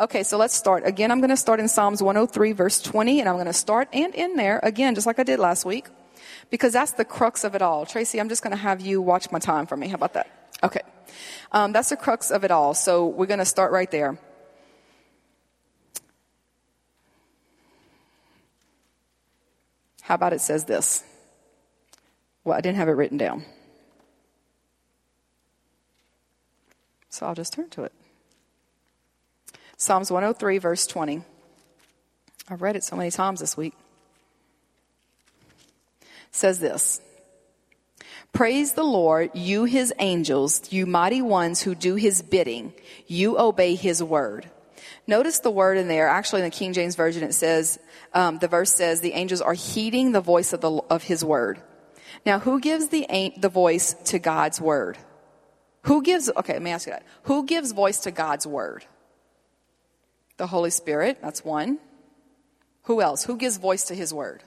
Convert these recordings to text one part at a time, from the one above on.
Okay, so let's start. Again, I'm going to start in Psalms 103, verse 20, and I'm going to start and end there, again, just like I did last week, because that's the crux of it all. Tracy, I'm just going to have you watch my time for me. How about that? Okay. Um, that's the crux of it all. So we're going to start right there. How about it says this? Well, I didn't have it written down. So I'll just turn to it. Psalms 103, verse 20. I've read it so many times this week. says this Praise the Lord, you his angels, you mighty ones who do his bidding, you obey his word. Notice the word in there. Actually, in the King James Version, it says, um, the verse says, the angels are heeding the voice of, the, of his word. Now, who gives the, the voice to God's word? Who gives, okay, let me ask you that. Who gives voice to God's word? The Holy Spirit, that's one. Who else? Who gives voice to his word?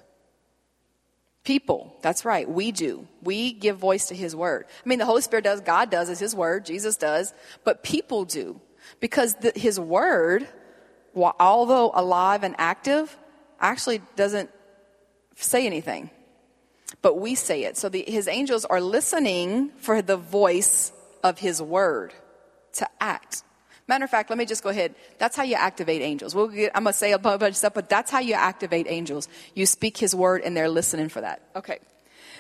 People, that's right, we do. We give voice to his word. I mean, the Holy Spirit does, God does, is his word, Jesus does, but people do. Because the, his word, although alive and active, actually doesn't say anything. But we say it. So the, his angels are listening for the voice of his word to act. Matter of fact, let me just go ahead. That's how you activate angels. We'll get, I'm going to say a bunch of stuff, but that's how you activate angels. You speak his word and they're listening for that. Okay.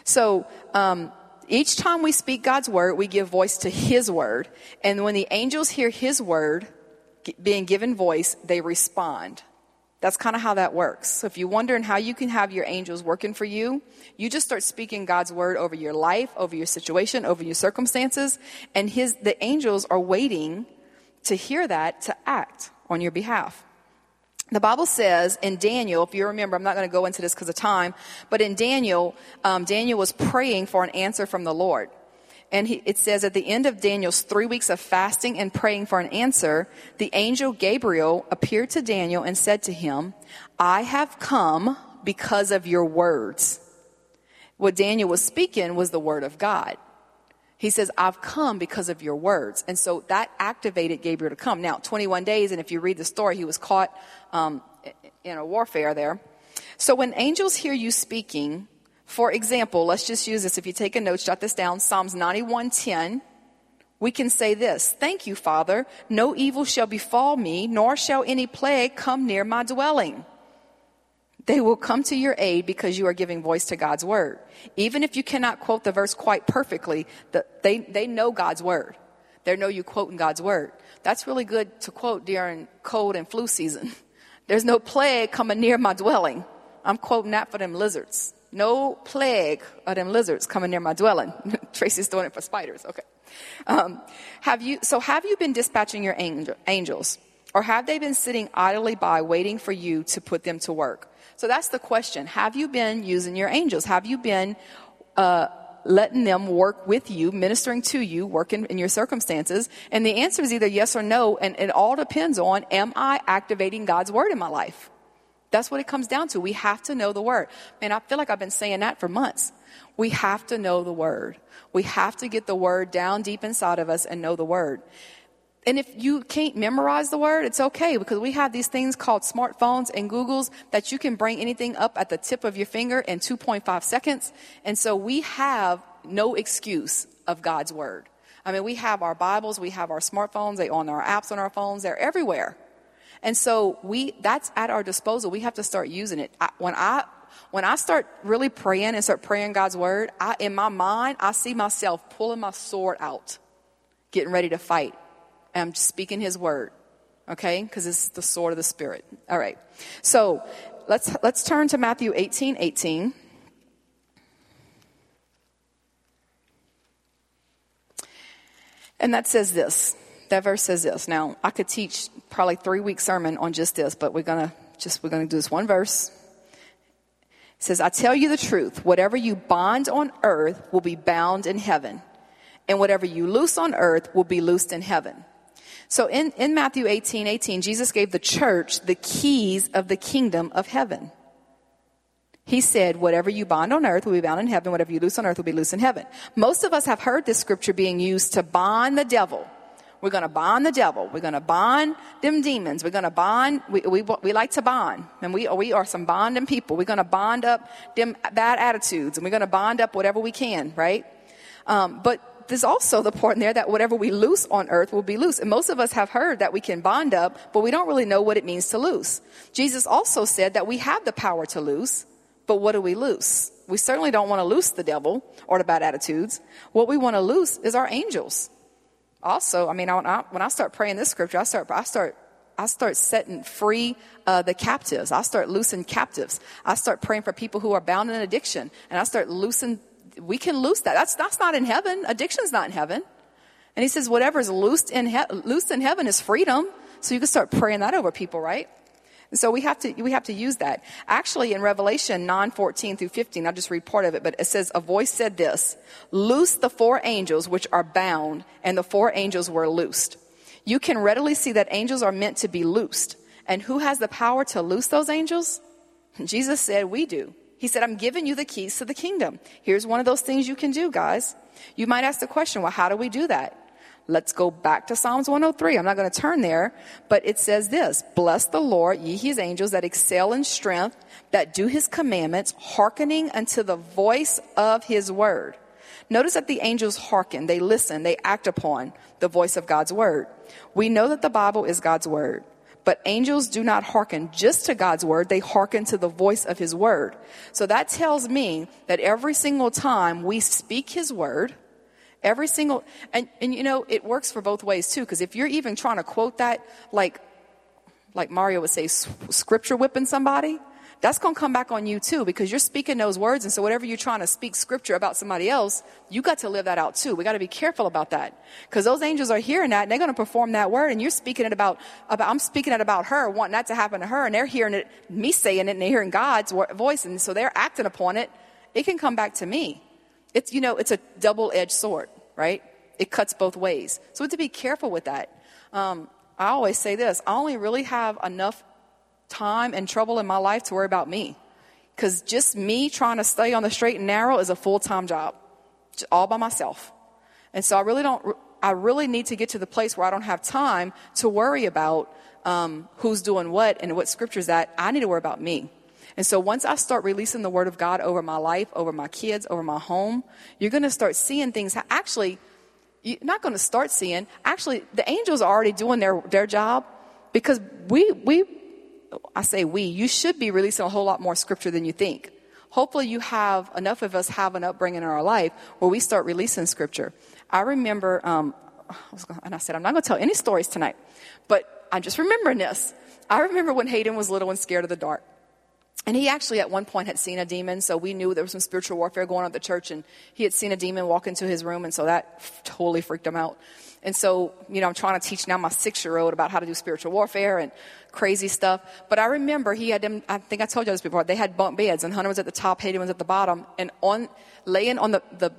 So, um, each time we speak God's word, we give voice to his word. And when the angels hear his word being given voice, they respond. That's kind of how that works. So if you're wondering how you can have your angels working for you, you just start speaking God's word over your life, over your situation, over your circumstances, and his, the angels are waiting to hear that to act on your behalf. The Bible says in Daniel, if you remember, I'm not going to go into this because of time, but in Daniel, um, Daniel was praying for an answer from the Lord. And he, it says at the end of Daniel's three weeks of fasting and praying for an answer, the angel Gabriel appeared to Daniel and said to him, I have come because of your words. What Daniel was speaking was the word of God. He says, I've come because of your words. And so that activated Gabriel to come. Now, 21 days, and if you read the story, he was caught um, in a warfare there. So when angels hear you speaking, for example, let's just use this. If you take a note, jot this down. Psalms 91:10. We can say this, Thank you, Father. No evil shall befall me, nor shall any plague come near my dwelling. They will come to your aid because you are giving voice to God's word. Even if you cannot quote the verse quite perfectly, the, they, they know God's word. They know you quoting God's word. That's really good to quote during cold and flu season. There's no plague coming near my dwelling. I'm quoting that for them lizards. No plague of them lizards coming near my dwelling. Tracy's doing it for spiders. Okay. Um, have you, so have you been dispatching your angel, angels? Or have they been sitting idly by waiting for you to put them to work? So that's the question. Have you been using your angels? Have you been uh, letting them work with you, ministering to you, working in your circumstances? And the answer is either yes or no, and it all depends on am I activating God's word in my life? That's what it comes down to. We have to know the word. Man, I feel like I've been saying that for months. We have to know the word. We have to get the word down deep inside of us and know the word. And if you can't memorize the word, it's okay because we have these things called smartphones and Googles that you can bring anything up at the tip of your finger in 2.5 seconds. And so we have no excuse of God's word. I mean, we have our Bibles, we have our smartphones, they on our apps on our phones, they're everywhere. And so we, that's at our disposal. We have to start using it. I, when I, when I start really praying and start praying God's word, I, in my mind, I see myself pulling my sword out, getting ready to fight I'm speaking his word. Okay? Because it's the sword of the spirit. All right. So let's let's turn to Matthew 18, 18. And that says this. That verse says this. Now, I could teach probably three week sermon on just this, but we're gonna just we're gonna do this one verse. It says, I tell you the truth, whatever you bind on earth will be bound in heaven, and whatever you loose on earth will be loosed in heaven. So in, in Matthew 18, 18, Jesus gave the church the keys of the kingdom of heaven. He said, whatever you bind on earth will be bound in heaven, whatever you loose on earth will be loose in heaven. Most of us have heard this scripture being used to bind the devil We're going to bond the devil. We're going to bond them demons. We're going to bond. We, we, we like to bond. And we, we are some bonding people. We're going to bond up them bad attitudes and we're going to bond up whatever we can, right? Um, but there's also the part in there that whatever we loose on earth will be loose. And most of us have heard that we can bond up, but we don't really know what it means to loose. Jesus also said that we have the power to loose, but what do we loose? We certainly don't want to loose the devil or the bad attitudes. What we want to loose is our angels also, I mean, I, I, when I start praying this scripture, I start, I start, I start setting free uh, the captives. I start loosing captives. I start praying for people who are bound in addiction, and I start loosing. We can loose that. That's that's not in heaven. Addiction's not in heaven. And he says, whatever is loosed in he- loosed in heaven is freedom. So you can start praying that over people, right? And so we have to, we have to use that. Actually, in Revelation 9, 14 through 15, I'll just read part of it, but it says, a voice said this, loose the four angels which are bound, and the four angels were loosed. You can readily see that angels are meant to be loosed. And who has the power to loose those angels? Jesus said, we do. He said, I'm giving you the keys to the kingdom. Here's one of those things you can do, guys. You might ask the question, well, how do we do that? Let's go back to Psalms 103. I'm not going to turn there, but it says this, bless the Lord, ye his angels that excel in strength, that do his commandments, hearkening unto the voice of his word. Notice that the angels hearken, they listen, they act upon the voice of God's word. We know that the Bible is God's word. But angels do not hearken just to God's word, they hearken to the voice of his word. So that tells me that every single time we speak his word, Every single, and, and you know, it works for both ways too, because if you're even trying to quote that, like, like Mario would say, scripture whipping somebody, that's going to come back on you too, because you're speaking those words. And so whatever you're trying to speak scripture about somebody else, you got to live that out too. We got to be careful about that. Because those angels are hearing that and they're going to perform that word. And you're speaking it about, about, I'm speaking it about her, wanting that to happen to her. And they're hearing it, me saying it, and they're hearing God's voice. And so they're acting upon it. It can come back to me. It's, you know, it's a double edged sword, right? It cuts both ways. So to be careful with that. Um, I always say this I only really have enough time and trouble in my life to worry about me. Because just me trying to stay on the straight and narrow is a full time job, all by myself. And so I really don't, I really need to get to the place where I don't have time to worry about um, who's doing what and what scripture's that. I need to worry about me. And so once I start releasing the word of God over my life, over my kids, over my home, you're going to start seeing things. Actually, you're not going to start seeing. Actually, the angels are already doing their, their job because we, we, I say we, you should be releasing a whole lot more scripture than you think. Hopefully you have, enough of us have an upbringing in our life where we start releasing scripture. I remember, um, and I said, I'm not going to tell any stories tonight, but I'm just remembering this. I remember when Hayden was little and scared of the dark. And he actually at one point had seen a demon, so we knew there was some spiritual warfare going on at the church, and he had seen a demon walk into his room, and so that totally freaked him out. And so, you know, I'm trying to teach now my six year old about how to do spiritual warfare and crazy stuff. But I remember he had them, I think I told you this before, they had bunk beds, and Hunter was at the top, Hayden was at the bottom, and on, laying on the, the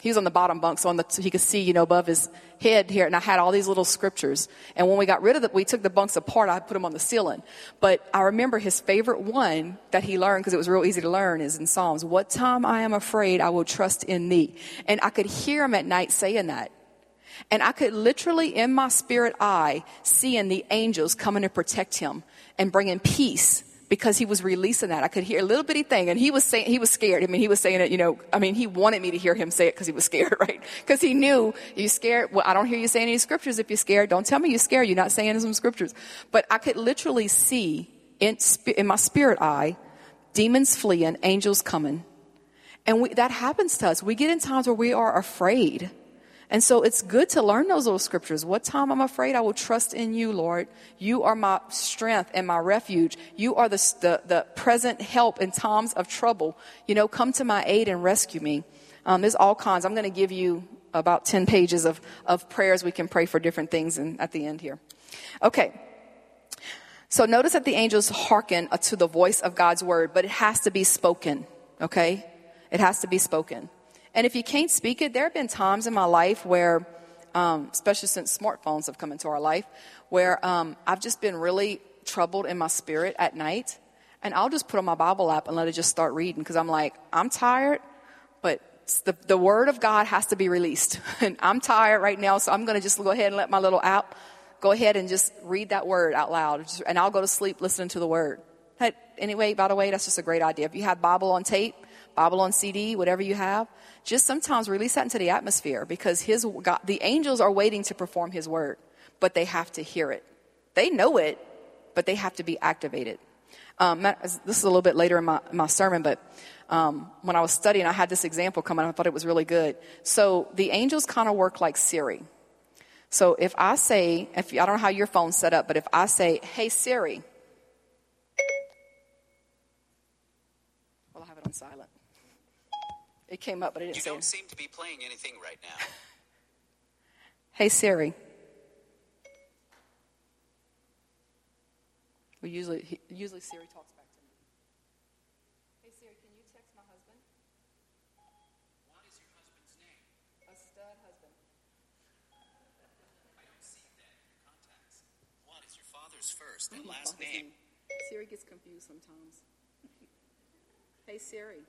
he was on the bottom bunk, so, the, so he could see, you know, above his head here. And I had all these little scriptures. And when we got rid of the, we took the bunks apart, I put them on the ceiling. But I remember his favorite one that he learned, because it was real easy to learn, is in Psalms. What time I am afraid, I will trust in thee. And I could hear him at night saying that. And I could literally, in my spirit eye, seeing the angels coming to protect him and bringing peace because he was releasing that. I could hear a little bitty thing and he was saying, he was scared. I mean, he was saying it, you know, I mean, he wanted me to hear him say it because he was scared, right? Because he knew you scared. Well, I don't hear you saying any scriptures if you're scared. Don't tell me you're scared. You're not saying some scriptures. But I could literally see in, in my spirit eye, demons fleeing, angels coming. And we, that happens to us. We get in times where we are afraid. And so it's good to learn those little scriptures. What time I'm afraid, I will trust in you, Lord. You are my strength and my refuge. You are the, the, the present help in times of trouble. You know, come to my aid and rescue me. Um, there's all kinds. I'm going to give you about 10 pages of, of prayers we can pray for different things in, at the end here. Okay. So notice that the angels hearken to the voice of God's word, but it has to be spoken. Okay? It has to be spoken. And if you can't speak it, there have been times in my life where, um, especially since smartphones have come into our life, where um, I've just been really troubled in my spirit at night. And I'll just put on my Bible app and let it just start reading because I'm like, I'm tired, but The, the word of God has to be released. And I'm tired right now, so I'm going to just go ahead and let my little app go ahead and just read that word out loud. And I'll go to sleep listening to the word. Anyway, by the way, that's just a great idea. If you have Bible on tape, Bible on CD, whatever you have, just sometimes release that into the atmosphere because his God, the angels are waiting to perform his word, but they have to hear it. They know it, but they have to be activated. Um, this is a little bit later in my, my sermon, but um, when I was studying, I had this example come and I thought it was really good. So the angels kind of work like Siri. So if I say, if I don't know how your phone's set up, but if I say, "Hey Siri," well, I have it on silent. It came up, but it didn't You say. don't it. seem to be playing anything right now. Hey Siri. We usually he- usually Siri talks back to me. Hey Siri, can you text my husband? What is your husband's name? A stud husband. I don't see that in your contacts. What is your father's first and hmm, last name? Siri gets confused sometimes. hey Siri.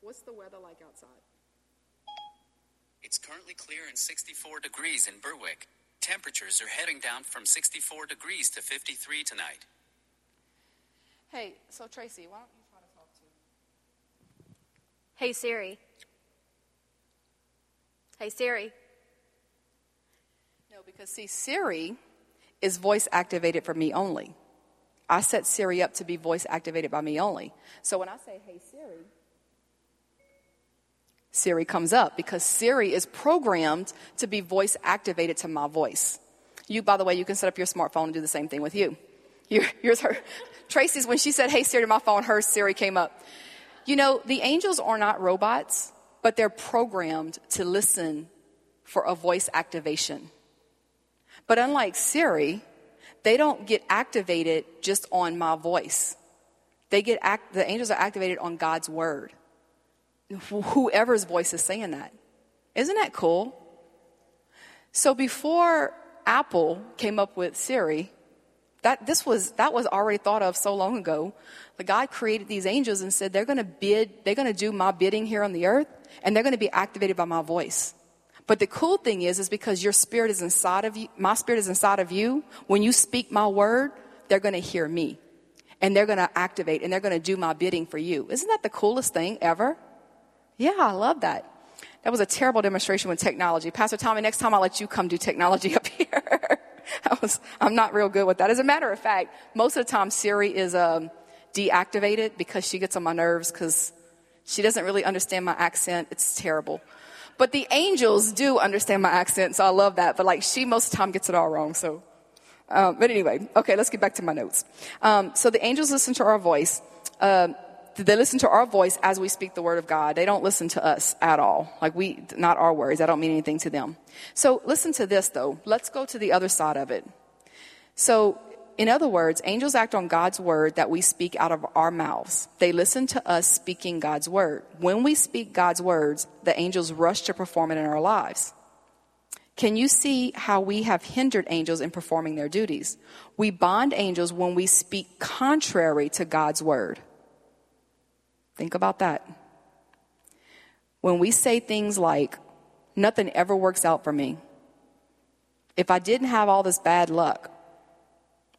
What's the weather like outside? It's currently clear and 64 degrees in Berwick. Temperatures are heading down from 64 degrees to 53 tonight. Hey, so Tracy, why don't you try to talk to Hey Siri. Hey Siri. No, because see, Siri is voice activated for me only. I set Siri up to be voice activated by me only. So when I say, hey Siri, Siri comes up because Siri is programmed to be voice activated to my voice. You, by the way, you can set up your smartphone and do the same thing with you. Your, yours, her, Tracy's, when she said, hey Siri to my phone, her Siri came up. You know, the angels are not robots, but they're programmed to listen for a voice activation. But unlike Siri, they don't get activated just on my voice. They get act, the angels are activated on God's word. Wh- Whoever's voice is saying that. Isn't that cool? So before Apple came up with Siri, that this was that was already thought of so long ago. The God created these angels and said they're going to bid, they're going to do my bidding here on the earth, and they're going to be activated by my voice. But the cool thing is, is because your spirit is inside of you, my spirit is inside of you. When you speak my word, they're going to hear me, and they're going to activate, and they're going to do my bidding for you. Isn't that the coolest thing ever? Yeah, I love that. That was a terrible demonstration with technology. Pastor Tommy, next time I'll let you come do technology up here. I was, I'm not real good with that. As a matter of fact, most of the time Siri is um, deactivated because she gets on my nerves because she doesn't really understand my accent. It's terrible. But the angels do understand my accent, so I love that. But like she most of the time gets it all wrong, so. Um, but anyway, okay, let's get back to my notes. Um, so the angels listen to our voice. Um, they listen to our voice as we speak the word of God. They don't listen to us at all. Like we, not our words. I don't mean anything to them. So listen to this though. Let's go to the other side of it. So, in other words, angels act on God's word that we speak out of our mouths. They listen to us speaking God's word. When we speak God's words, the angels rush to perform it in our lives. Can you see how we have hindered angels in performing their duties? We bond angels when we speak contrary to God's word. Think about that. When we say things like, nothing ever works out for me. If I didn't have all this bad luck,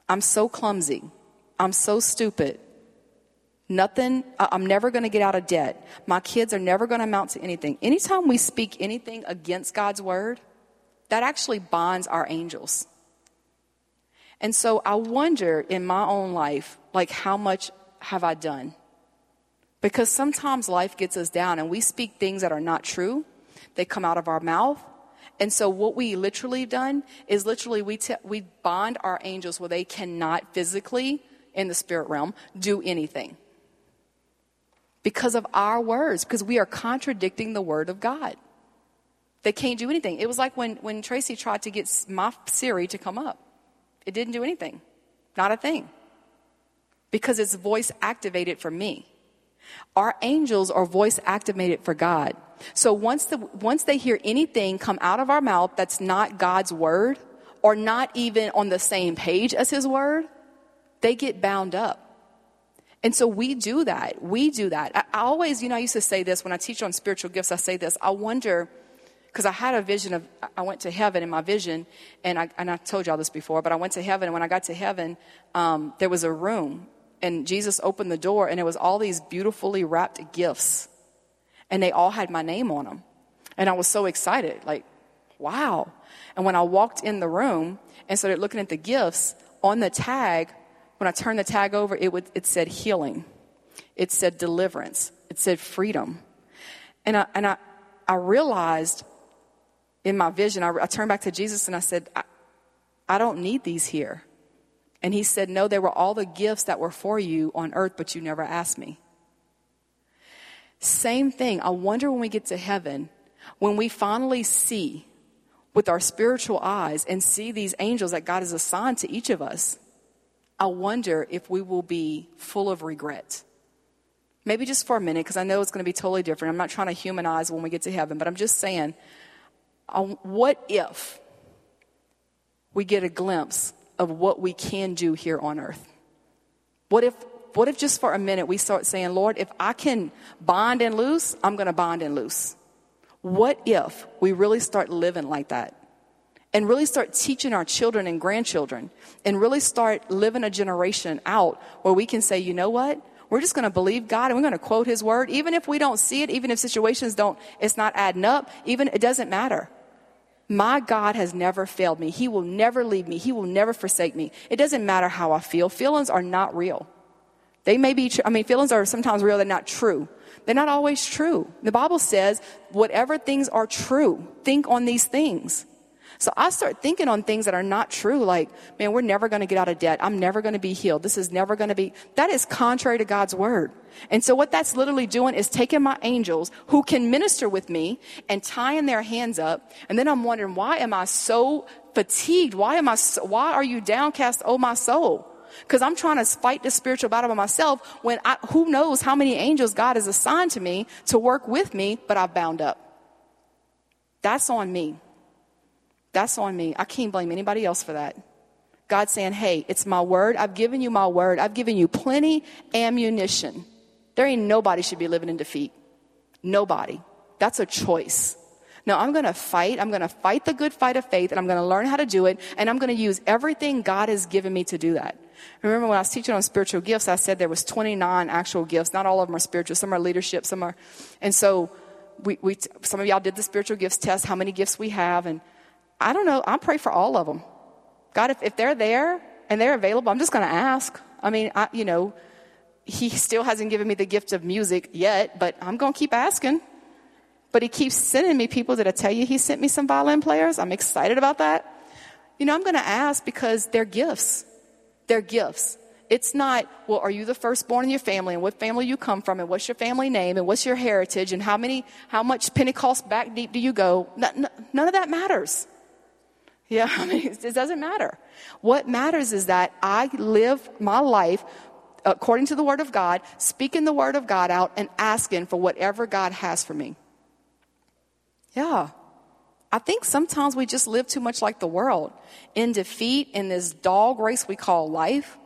I'm so clumsy. I'm so stupid. Nothing, I'm never going to get out of debt. My kids are never going to amount to anything. Anytime we speak anything against God's word, that actually bonds our angels. And so I wonder in my own life, like, how much have I done? Because sometimes life gets us down and we speak things that are not true. They come out of our mouth. And so what we literally done is literally we, we bond our angels where they cannot physically in the spirit realm do anything. Because of our words, because we are contradicting the word of God. They can't do anything. It was like when, when Tracy tried to get my Siri to come up. It didn't do anything. Not a thing. Because it's voice activated for me. Our angels are voice activated for God. So once the, once they hear anything come out of our mouth that's not God's word or not even on the same page as his word, they get bound up. And so we do that. We do that. I, always, you know, I used to say this when I teach on spiritual gifts, I say this. I wonder, because I had a vision of, I went to heaven in my vision, and I, and I told y'all this before, but I went to heaven, and when I got to heaven, um, there was a room, and Jesus opened the door, and it was all these beautifully wrapped gifts, and they all had my name on them. And I was so excited, like, wow. And when I walked in the room and started looking at the gifts, on the tag, when I turned the tag over, it, would, it said healing. It said deliverance. It said freedom. And I, and I, I realized in my vision, I, I turned back to Jesus and I said, I, I don't need these here. And he said, No, they were all the gifts that were for you on earth, but you never asked me. Same thing. I wonder when we get to heaven, when we finally see with our spiritual eyes and see these angels that God has assigned to each of us, I wonder if we will be full of regret. Maybe just for a minute, because I know it's going to be totally different. I'm not trying to humanize when we get to heaven, but I'm just saying, what if we get a glimpse of what we can do here on earth? What if, what if just for a minute we start saying, Lord, if I can bond and loose, I'm going to bond and loose? What if we really start living like that? And really start teaching our children and grandchildren and really start living a generation out where we can say, you know what? We're just going to believe God and we're going to quote his word. Even if we don't see it, even if situations don't, it's not adding up, even it doesn't matter. My God has never failed me. He will never leave me. He will never forsake me. It doesn't matter how I feel. Feelings are not real. They may be, tr- I mean, feelings are sometimes real, they're not true. They're not always true. The Bible says, whatever things are true, think on these things. So I start thinking on things that are not true, like, man, we're never going to get out of debt. I'm never going to be healed. This is never going to be. That is contrary to God's word. And so what that's literally doing is taking my angels who can minister with me and tying their hands up. And then I'm wondering, why am I so fatigued? Why am I, so, why are you downcast, oh my soul? Because I'm trying to fight the spiritual battle by myself when I, who knows how many angels God has assigned to me to work with me, but I've bound up. That's on me. That's on me. I can't blame anybody else for that. God's saying, hey, it's my word. I've given you my word. I've given you plenty ammunition. There ain't nobody should be living in defeat. Nobody. That's a choice. No, I'm going to fight. I'm going to fight the good fight of faith and I'm going to learn how to do it. And I'm going to use everything God has given me to do that. Remember when I was teaching on spiritual gifts, I said there was 29 actual gifts. Not all of them are spiritual. Some are leadership. Some are, and so we, we, some of y'all did the spiritual gifts test, how many gifts we have. And I don't know. I pray for all of them. God, if, if they're there and they're available, I'm just going to ask. I mean, I, you know, he still hasn't given me the gift of music yet, but I'm going to keep asking. But he keeps sending me people Did I tell you he sent me some violin players. I'm excited about that. You know, I'm going to ask because they're gifts. They're gifts. It's not, well, are you the firstborn in your family and what family you come from and what's your family name and what's your heritage and how many, how much Pentecost back deep do you go? none of that matters. Yeah, I mean, it doesn't matter. What matters is that I live my life according to the Word of God, speaking the Word of God out, and asking for whatever God has for me. Yeah. I think sometimes we just live too much like the world in defeat in this dog race we call life.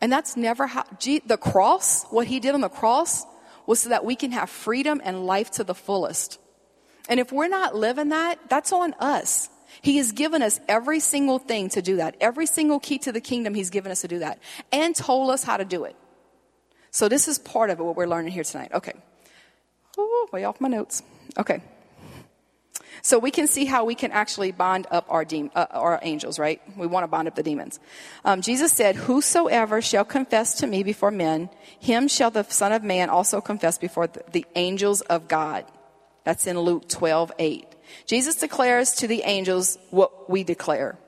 And that's never how, the cross, what he did on the cross was so that we can have freedom and life to the fullest. And if we're not living that, that's on us. He has given us every single thing to do that. Every single key to the kingdom, He's given us to do that and told us how to do it. So this is part of it, what we're learning here tonight. Okay. Ooh, way off my notes. Okay. So we can see how we can actually bond up our, de- uh, our angels, right? We want to bond up the demons. Um, Jesus said, Whosoever shall confess to me before men, him shall the Son of Man also confess before the, the angels of God. That's in Luke 12, 8. Jesus declares to the angels what we declare.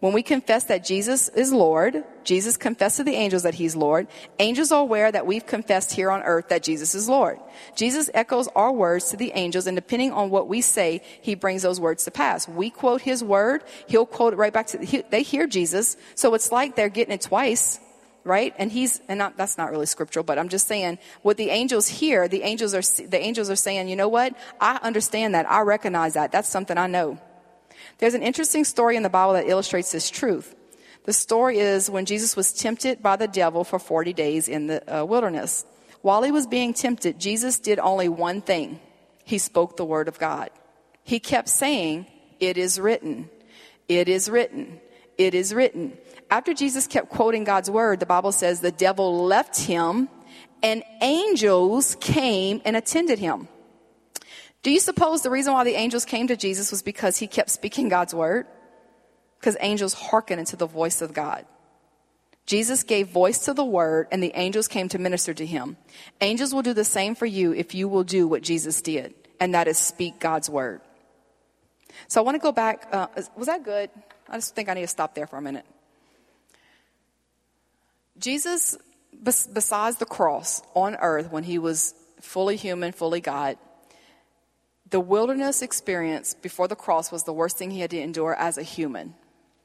When we confess that Jesus is Lord, Jesus confessed to the angels that he's Lord. Angels are aware that we've confessed here on earth that Jesus is Lord. Jesus echoes our words to the angels, and depending on what we say, he brings those words to pass. We quote his word, he'll quote it right back to, he, they hear Jesus, so it's like they're getting it twice right? And he's, and not, that's not really scriptural, but I'm just saying what the angels hear, the angels are, the angels are saying, you know what? I understand that. I recognize that. That's something I know. There's an interesting story in the Bible that illustrates this truth. The story is when Jesus was tempted by the devil for 40 days in the uh, wilderness. While he was being tempted, Jesus did only one thing. He spoke the word of God. He kept saying, it is written. It is written. It is written. After Jesus kept quoting God's word, the Bible says the devil left him and angels came and attended him. Do you suppose the reason why the angels came to Jesus was because he kept speaking God's word? Because angels hearken into the voice of God. Jesus gave voice to the word and the angels came to minister to him. Angels will do the same for you if you will do what Jesus did, and that is speak God's word. So I want to go back. Uh, was that good? I just think I need to stop there for a minute. Jesus, besides the cross on earth when he was fully human, fully God, the wilderness experience before the cross was the worst thing he had to endure as a human,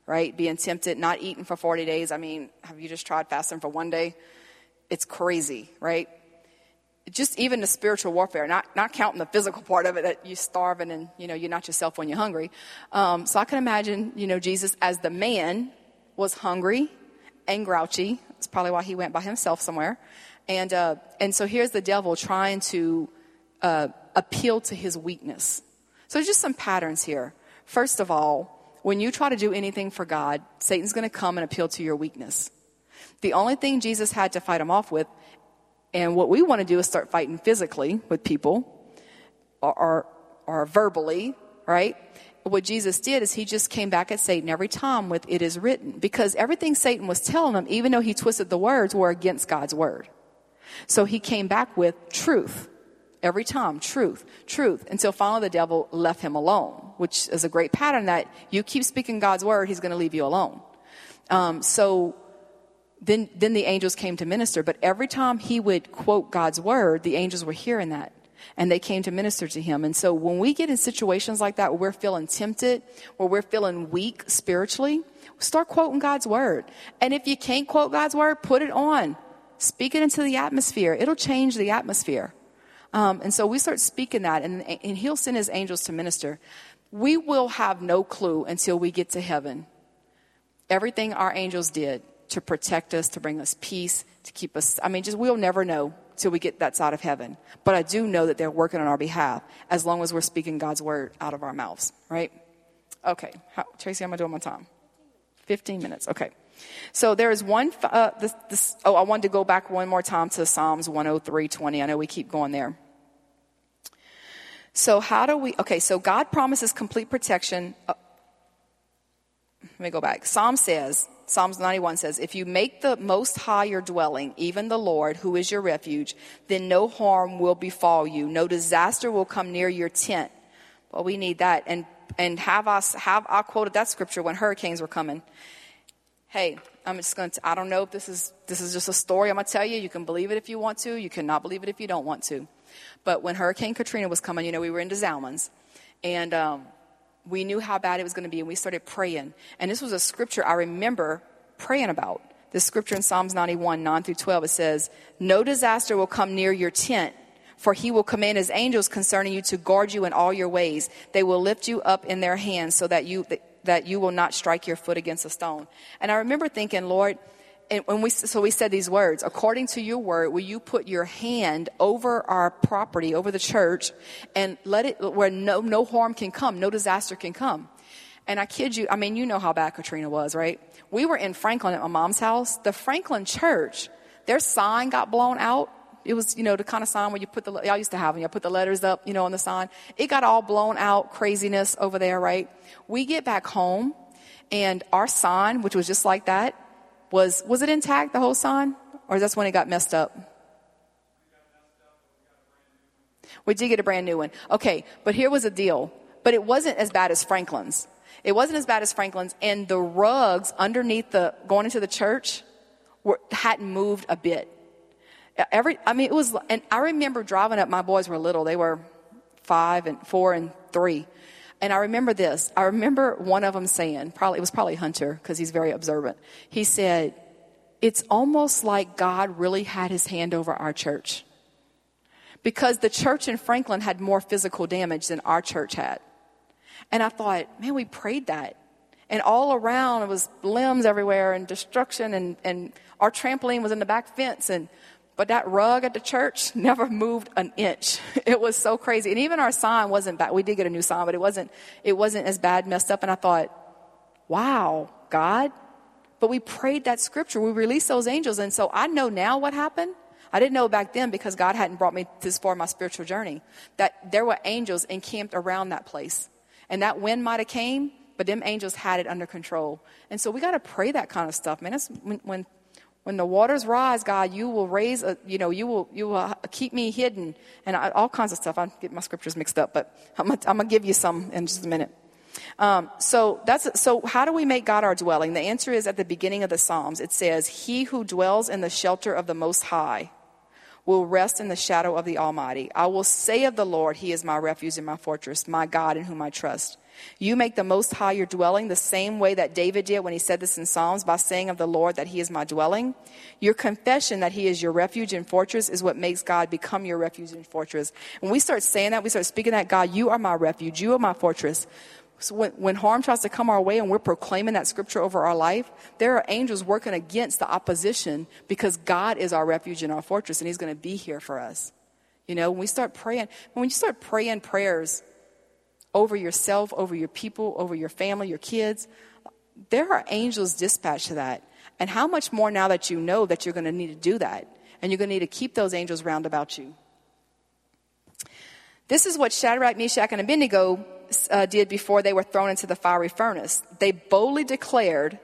right? Being tempted, not eating for 40 days. I mean, have you just tried fasting for one day? It's crazy, right? Just even the spiritual warfare, not, not counting the physical part of it that you're starving and, you know, you're not yourself when you're hungry. Um, so I can imagine, you know, Jesus as the man was hungry and grouchy. That's probably why he went by himself somewhere. And, uh, and so here's the devil trying to, uh, appeal to his weakness. So there's just some patterns here. First of all, when you try to do anything for God, Satan's going to come and appeal to your weakness. The only thing Jesus had to fight him off with, and what we want to do is start fighting physically with people or, or, or verbally, right? What Jesus did is he just came back at Satan every time with it is written because everything Satan was telling him, even though he twisted the words, were against God's word. So he came back with truth. Every time, truth, truth, until finally the devil left him alone, which is a great pattern that you keep speaking God's word, he's going to leave you alone. Um, so then, then the angels came to minister, but every time he would quote God's word, the angels were hearing that and they came to minister to him. And so when we get in situations like that where we're feeling tempted, where we're feeling weak spiritually, start quoting God's word. And if you can't quote God's word, put it on. Speak it into the atmosphere. It'll change the atmosphere. Um, and so we start speaking that, and, and He'll send His angels to minister. We will have no clue until we get to heaven. Everything our angels did to protect us, to bring us peace, to keep us, I mean, just we'll never know till we get that side of heaven. But I do know that they're working on our behalf as long as we're speaking God's word out of our mouths, right? Okay. How, Tracy, how am I doing my time? 15 minutes. Okay. So there is one, uh, this, this, oh, I wanted to go back one more time to Psalms 103 20. I know we keep going there. So how do we, okay, so God promises complete protection. Uh, let me go back. Psalm says, Psalms 91 says, if you make the most high your dwelling, even the Lord, who is your refuge, then no harm will befall you. No disaster will come near your tent. Well, we need that. And, and have us, have, I quoted that scripture when hurricanes were coming hey, I'm just going to, I don't know if this is, this is just a story I'm going to tell you. You can believe it if you want to. You cannot believe it if you don't want to. But when Hurricane Katrina was coming, you know, we were in Zalman's and, um, we knew how bad it was going to be and we started praying. And this was a scripture I remember praying about. This scripture in Psalms 91, 9 through 12, it says, No disaster will come near your tent, for he will command his angels concerning you to guard you in all your ways. They will lift you up in their hands so that you, that you will not strike your foot against a stone. And I remember thinking, Lord, and when we, so we said these words, according to your word, will you put your hand over our property, over the church, and let it, where no, no harm can come, no disaster can come. And I kid you, I mean, you know how bad Katrina was, right? We were in Franklin at my mom's house. The Franklin church, their sign got blown out it was, you know, the kind of sign where you put the, y'all used to have them, you put the letters up, you know, on the sign. It got all blown out, craziness over there, right? We get back home and our sign, which was just like that, was, was it intact, the whole sign? Or that's when it got messed up? We did get a brand new one. Okay, but here was a deal. But it wasn't as bad as Franklin's. It wasn't as bad as Franklin's, and the rugs underneath the going into the church were, hadn't moved a bit. Every, I mean, it was, and I remember driving up, my boys were little. They were five and four and three. And I remember this. I remember one of them saying, probably, it was probably Hunter, because he's very observant. He said, it's almost like God really had his hand over our church. Because the church in Franklin had more physical damage than our church had. And I thought, man, we prayed that. And all around, it was limbs everywhere and destruction. And, and our trampoline was in the back fence. And, but that rug at the church never moved an inch. It was so crazy. And even our sign wasn't bad. We did get a new sign, but it wasn't, it wasn't as bad messed up. And I thought, wow, God. But we prayed that scripture. We released those angels. And so I know now what happened. I didn't know back then because God hadn't brought me this far in my spiritual journey that there were angels encamped around that place. And that wind might have came, but them angels had it under control. And so we got to pray that kind of stuff, man. It's when, when, when the waters rise, God, you will raise, a, you know, you will, you will keep me hidden and I, all kinds of stuff. I get my scriptures mixed up, but I'm going to give you some in just a minute. Um, so that's so. How do we make God our dwelling? The answer is at the beginning of the Psalms. It says, "He who dwells in the shelter of the Most High will rest in the shadow of the Almighty. I will say of the Lord, He is my refuge and my fortress, my God in whom I trust. You make the Most High your dwelling the same way that David did when he said this in Psalms by saying of the Lord that He is my dwelling. Your confession that He is your refuge and fortress is what makes God become your refuge and fortress. When we start saying that, we start speaking that, God, you are my refuge, you are my fortress. So when, when harm tries to come our way and we're proclaiming that scripture over our life, there are angels working against the opposition because God is our refuge and our fortress and He's going to be here for us. You know, when we start praying, when you start praying prayers over yourself, over your people, over your family, your kids, there are angels dispatched to that. And how much more now that you know that you're going to need to do that and you're going to need to keep those angels round about you. This is what Shadrach, Meshach, and Abednego uh, did before they were thrown into the fiery furnace. They boldly declared,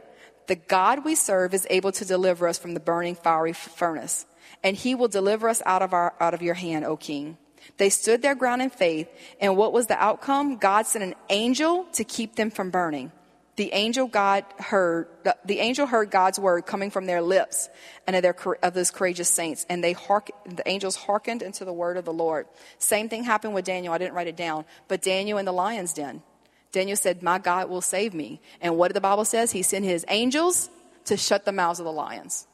The God we serve is able to deliver us from the burning fiery furnace, and he will deliver us out of, our, out of your hand, O king. They stood their ground in faith, and what was the outcome? God sent an angel to keep them from burning the angel God heard, the, angel heard God's word coming from their lips and of, their, of those courageous saints. And they heark, the angels hearkened into the word of the Lord. Same thing happened with Daniel. I didn't write it down, but Daniel in the lion's den. Daniel said, my God will save me. And what the Bible says? He sent his angels to shut the mouths of the lions.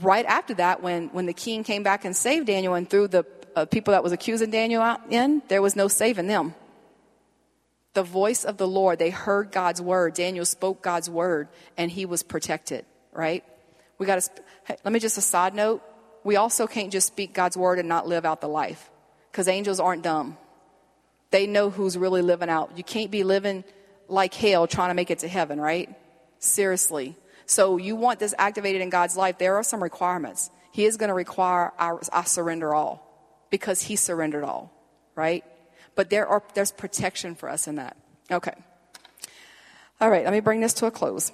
Right after that, when, when the king came back and saved Daniel and threw the uh, people that was accusing Daniel out in, there was no saving them the voice of the Lord. They heard God's word. Daniel spoke God's word and he was protected, right? We got to, hey, let me just a side note. We also can't just speak God's word and not live out the life because angels aren't dumb. They know who's really living out. You can't be living like hell trying to make it to heaven, right? Seriously. So you want this activated in God's life. There are some requirements. He is going to require our, I surrender all because he surrendered all, right? But there are, there's protection for us in that. Okay. All right, let me bring this to a close.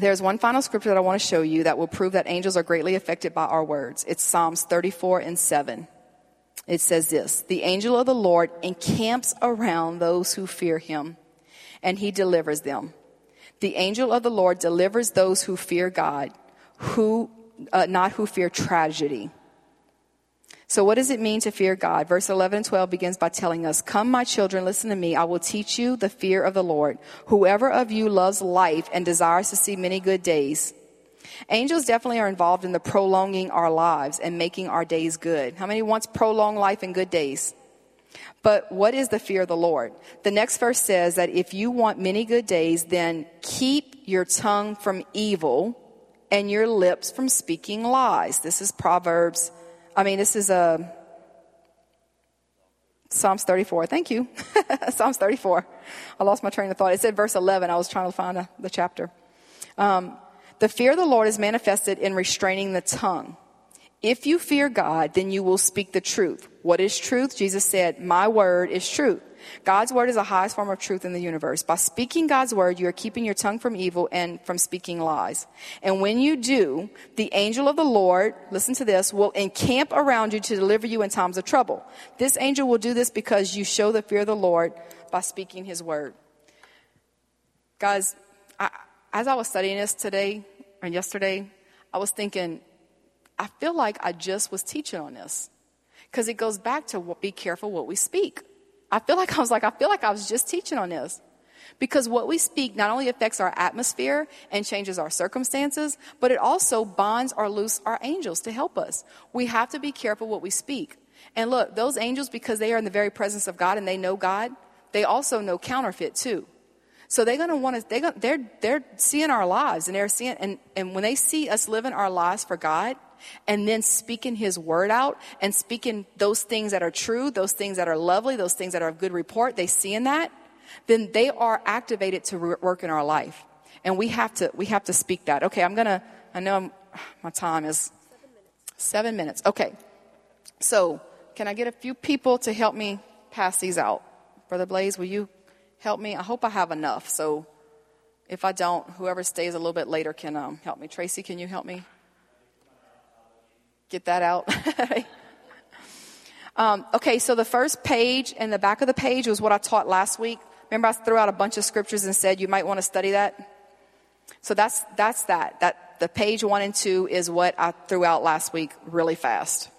There's one final scripture that I want to show you that will prove that angels are greatly affected by our words. It's Psalms 34 and 7. It says this The angel of the Lord encamps around those who fear him, and he delivers them. The angel of the Lord delivers those who fear God, who, uh, not who fear tragedy. So, what does it mean to fear God? Verse 11 and 12 begins by telling us, Come, my children, listen to me. I will teach you the fear of the Lord. Whoever of you loves life and desires to see many good days. Angels definitely are involved in the prolonging our lives and making our days good. How many wants prolonged life and good days? But what is the fear of the Lord? The next verse says that if you want many good days, then keep your tongue from evil and your lips from speaking lies. This is Proverbs I mean, this is a uh, Psalms 34. Thank you. Psalms 34. I lost my train of thought. It said verse 11. I was trying to find a, the chapter. Um, the fear of the Lord is manifested in restraining the tongue. If you fear God, then you will speak the truth. What is truth? Jesus said, My word is truth. God's word is the highest form of truth in the universe. By speaking God's word, you are keeping your tongue from evil and from speaking lies. And when you do, the angel of the Lord, listen to this, will encamp around you to deliver you in times of trouble. This angel will do this because you show the fear of the Lord by speaking his word. Guys, I, as I was studying this today and yesterday, I was thinking, I feel like I just was teaching on this because it goes back to be careful what we speak. I feel like I was like, I feel like I was just teaching on this. Because what we speak not only affects our atmosphere and changes our circumstances, but it also bonds or loose our angels to help us. We have to be careful what we speak. And look, those angels, because they are in the very presence of God and they know God, they also know counterfeit too. So they're going to want to, they are they're, they're seeing our lives and they're seeing, and, and when they see us living our lives for God and then speaking His word out and speaking those things that are true, those things that are lovely, those things that are of good report, they see in that, then they are activated to work in our life. And we have to, we have to speak that. Okay, I'm to, I know I'm, my time is seven minutes. seven minutes. Okay. So can I get a few people to help me pass these out? Brother Blaze, will you help me? I hope I have enough. So if I don't, whoever stays a little bit later can um, help me. Tracy, can you help me get that out? um, okay, so the first page and the back of the page was what I taught last week. Remember, I threw out a bunch of scriptures and said you might want to study that. So that's that's that. That the page one and two is what I threw out last week really fast.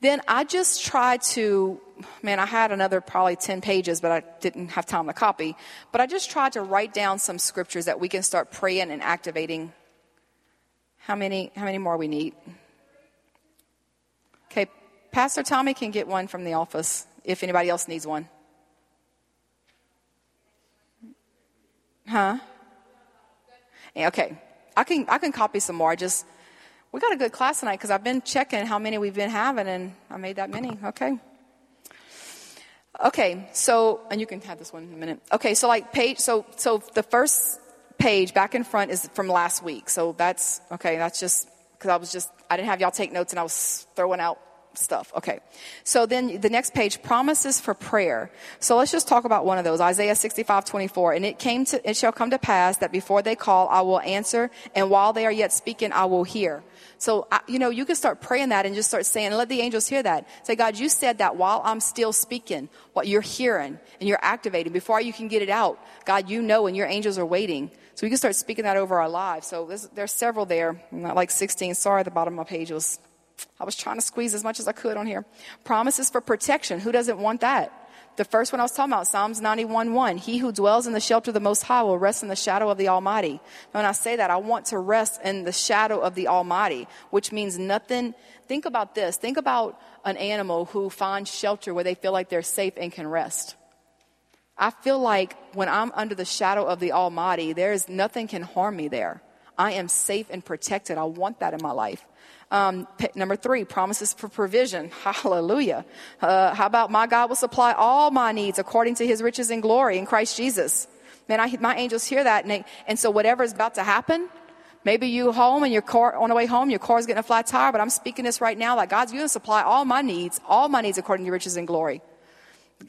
Then I just tried to man, I had another probably 10 pages, but I didn't have time to copy. But I just tried to write down some scriptures that we can start praying and activating. How many, how many more we need? Pastor Tommy can get one from the office if anybody else needs one. Huh? Okay. I can I can copy some more. I just we got a good class tonight because I've been checking how many we've been having and I made that many. Okay. Okay, so, and you can have this one in a minute. Okay, so like page, so, so the first page back in front is from last week. So that's, okay, that's just, because I was just, I didn't have y'all take notes and I was throwing out stuff. Okay. So then the next page, promises for prayer. So let's just talk about one of those. Isaiah 65, 24. And it came to, it shall come to pass that before they call, I will answer. And while they are yet speaking, I will hear. So, you know, you can start praying that and just start saying, let the angels hear that. Say, God, you said that while I'm still speaking, what you're hearing and you're activating before you can get it out. God, you know, and your angels are waiting. So we can start speaking that over our lives. So there's several there. Like 16. Sorry, the bottom of my page was, I was trying to squeeze as much as I could on here. Promises for protection. Who doesn't want that? The first one I was talking about, Psalms 91 1. He who dwells in the shelter of the Most High will rest in the shadow of the Almighty. When I say that, I want to rest in the shadow of the Almighty, which means nothing. Think about this. Think about an animal who finds shelter where they feel like they're safe and can rest. I feel like when I'm under the shadow of the Almighty, there's nothing can harm me there. I am safe and protected. I want that in my life. Um, number three, promises for provision. Hallelujah. Uh, how about my God will supply all my needs according to his riches and glory in Christ Jesus? Man, I, my angels hear that. And, they, and so whatever is about to happen, maybe you home and your car, on the way home, your car's getting a flat tire, but I'm speaking this right now. Like God's going to supply all my needs, all my needs according to riches and glory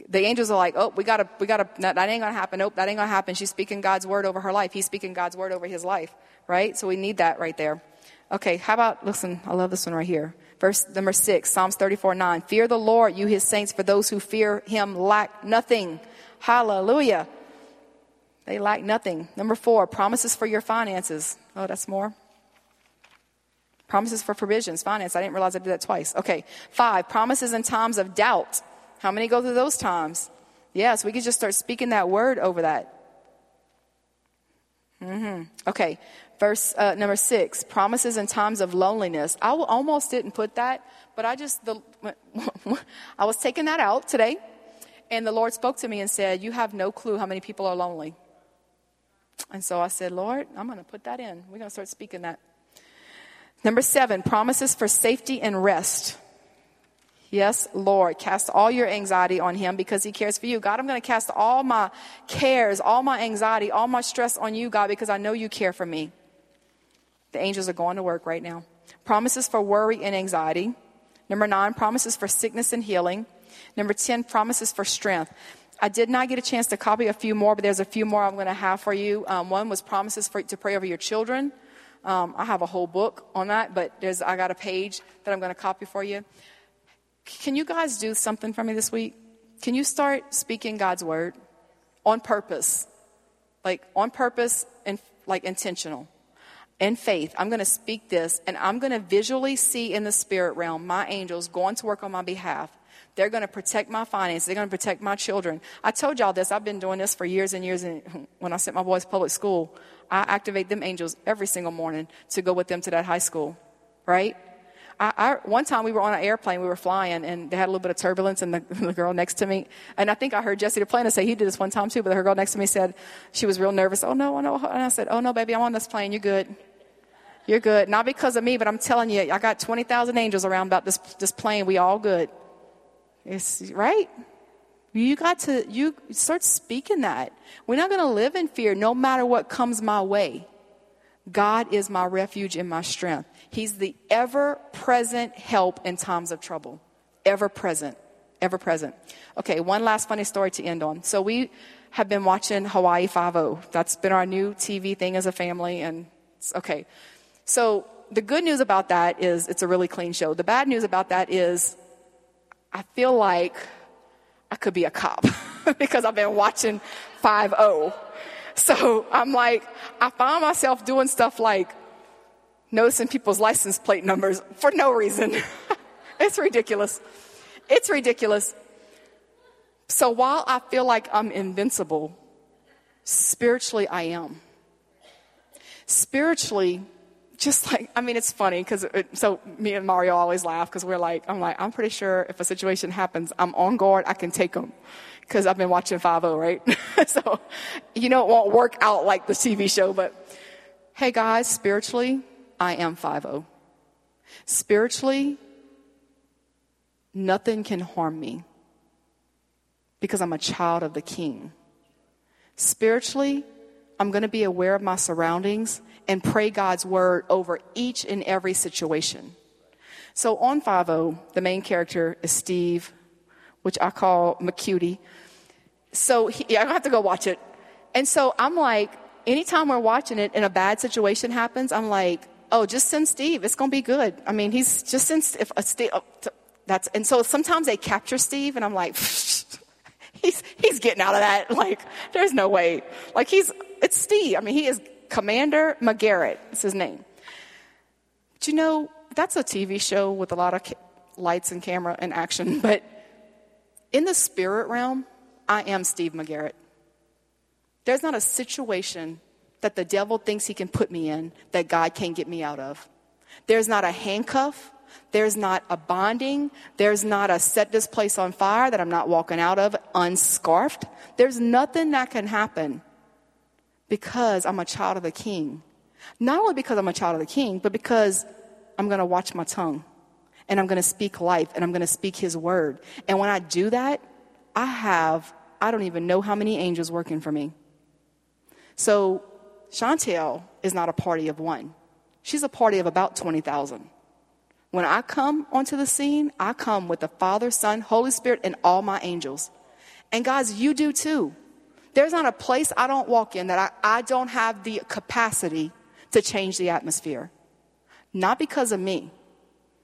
the angels are like, oh, we gotta, we gotta, that ain't gonna happen. Nope, that ain't gonna happen. She's speaking God's word over her life. He's speaking God's word over his life, right? So we need that right there. Okay, how about, listen, I love this one right here. Verse number six, Psalms 34 9. Fear the Lord, you his saints, for those who fear him lack nothing. Hallelujah. They lack nothing. Number four, promises for your finances. Oh, that's more. Promises for provisions, finance. I didn't realize I did that twice. Okay. Five, promises in times of doubt. How many go through those times? Yes, we could just start speaking that word over that. Mm-hmm. Okay verse uh, number six promises in times of loneliness. I almost didn't put that but i just the, i was taking that out today and the lord spoke to me and said you have no clue how many people are lonely. And so i said lord i'm going to put that in. We're going to start speaking that. Number seven promises for safety and rest. Yes, Lord, cast all your anxiety on him because he cares for you. God, I'm going to cast all my cares, all my anxiety, all my stress on you, God, because I know you care for me. The angels are going to work right now. Promises for worry and anxiety. Number nine, promises for sickness and healing. Number 10, promises for strength. I did not get a chance to copy a few more, but there's a few more I'm going to have for you. Um, one was promises for, to pray over your children. Um, I have a whole book on that, but there's, I got a page that I'm going to copy for you. Can you guys do something for me this week? Can you start speaking God's word on purpose? Like on purpose and like intentional in faith, I'm going to speak this and I'm going to visually see in the spirit realm my angels going to work on my behalf. They're going to protect my finances. They're going to protect my children. I told y'all this. I've been doing this for years and years. And when I sent my boys to public school, I activate them angels every single morning to go with them to that high school, right? I, I, one time we were on an airplane, we were flying, and they had a little bit of turbulence, and the, the girl next to me, and I think I heard Jesse the planner say he did this one time too, but her girl next to me said she was real nervous. Oh no, oh no, and I said, oh no, baby, I'm on this plane. You're good. You're good. Not because of me, but I'm telling you, I got 20,000 angels around about this, this plane. We all good. It's right. You got to, you start speaking that. We're not going to live in fear no matter what comes my way. God is my refuge and my strength. He's the ever present help in times of trouble. Ever present. Ever present. Okay, one last funny story to end on. So we have been watching Hawaii 5 That's been our new TV thing as a family. And it's okay. So the good news about that is it's a really clean show. The bad news about that is I feel like I could be a cop because I've been watching 5 0. So I'm like, I find myself doing stuff like noticing people's license plate numbers for no reason. it's ridiculous. It's ridiculous. So while I feel like I'm invincible, spiritually I am. Spiritually, just like, I mean, it's funny because so me and Mario always laugh because we're like, I'm like, I'm pretty sure if a situation happens, I'm on guard, I can take them because I've been watching 5 right? so, you know, it won't work out like the TV show, but hey guys, spiritually, I am 5 Spiritually, nothing can harm me because I'm a child of the King. Spiritually, I'm going to be aware of my surroundings and pray God's word over each and every situation. So on 5 the main character is Steve, which I call McCutie. So he, yeah, I have to go watch it. And so I'm like, anytime we're watching it and a bad situation happens, I'm like, oh, just send Steve. It's going to be good. I mean, he's just send if a Steve. Oh, that's and so sometimes they capture Steve, and I'm like, he's he's getting out of that. Like, there's no way. Like he's it's Steve. I mean, he is Commander McGarrett. It's his name. But you know, that's a TV show with a lot of ca- lights and camera and action. But in the spirit realm, I am Steve McGarrett. There's not a situation that the devil thinks he can put me in that God can't get me out of. There's not a handcuff. There's not a bonding. There's not a set this place on fire that I'm not walking out of unscarfed. There's nothing that can happen because I'm a child of the king. Not only because I'm a child of the king, but because I'm going to watch my tongue and I'm going to speak life and I'm going to speak his word. And when I do that, I have, I don't even know how many angels working for me. So Shontel is not a party of one. She's a party of about 20,000. When I come onto the scene, I come with the Father, Son, Holy Spirit, and all my angels. And guys, you do too. There's not a place I don't walk in that I, I don't have the capacity to change the atmosphere. Not because of me,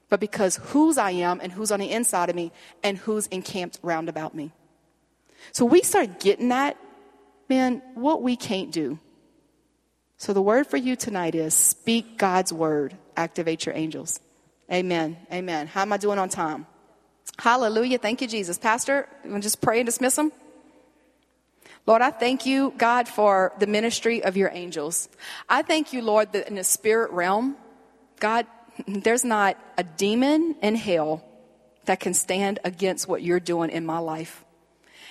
but because whose I am and who's on the inside of me and who's encamped round about me. So we start getting that, man, what we can't do so the word for you tonight is speak God's word, activate your angels. Amen. Amen. How am I doing on time? Hallelujah. Thank you, Jesus. Pastor, you want to just pray and dismiss them? Lord, I thank you, God, for the ministry of your angels. I thank you, Lord, that in the spirit realm, God, there's not a demon in hell that can stand against what you're doing in my life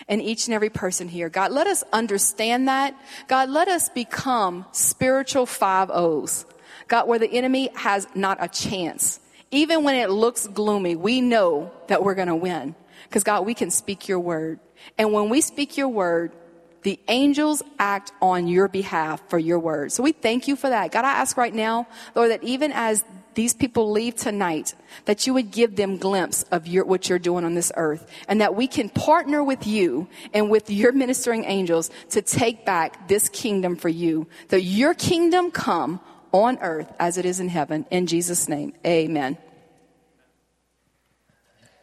and each and every person here. God, let us understand that. God, let us become spiritual five O's. God, where the enemy has not a chance. Even when it looks gloomy, we know that we're going to win. Because God, we can speak your word. And when we speak your word, the angels act on your behalf for your word. So we thank you for that. God, I ask right now, Lord, that even as these people leave tonight, that you would give them glimpse of your, what you're doing on this earth and that we can partner with you and with your ministering angels to take back this kingdom for you. That your kingdom come on earth as it is in heaven. In Jesus' name, amen.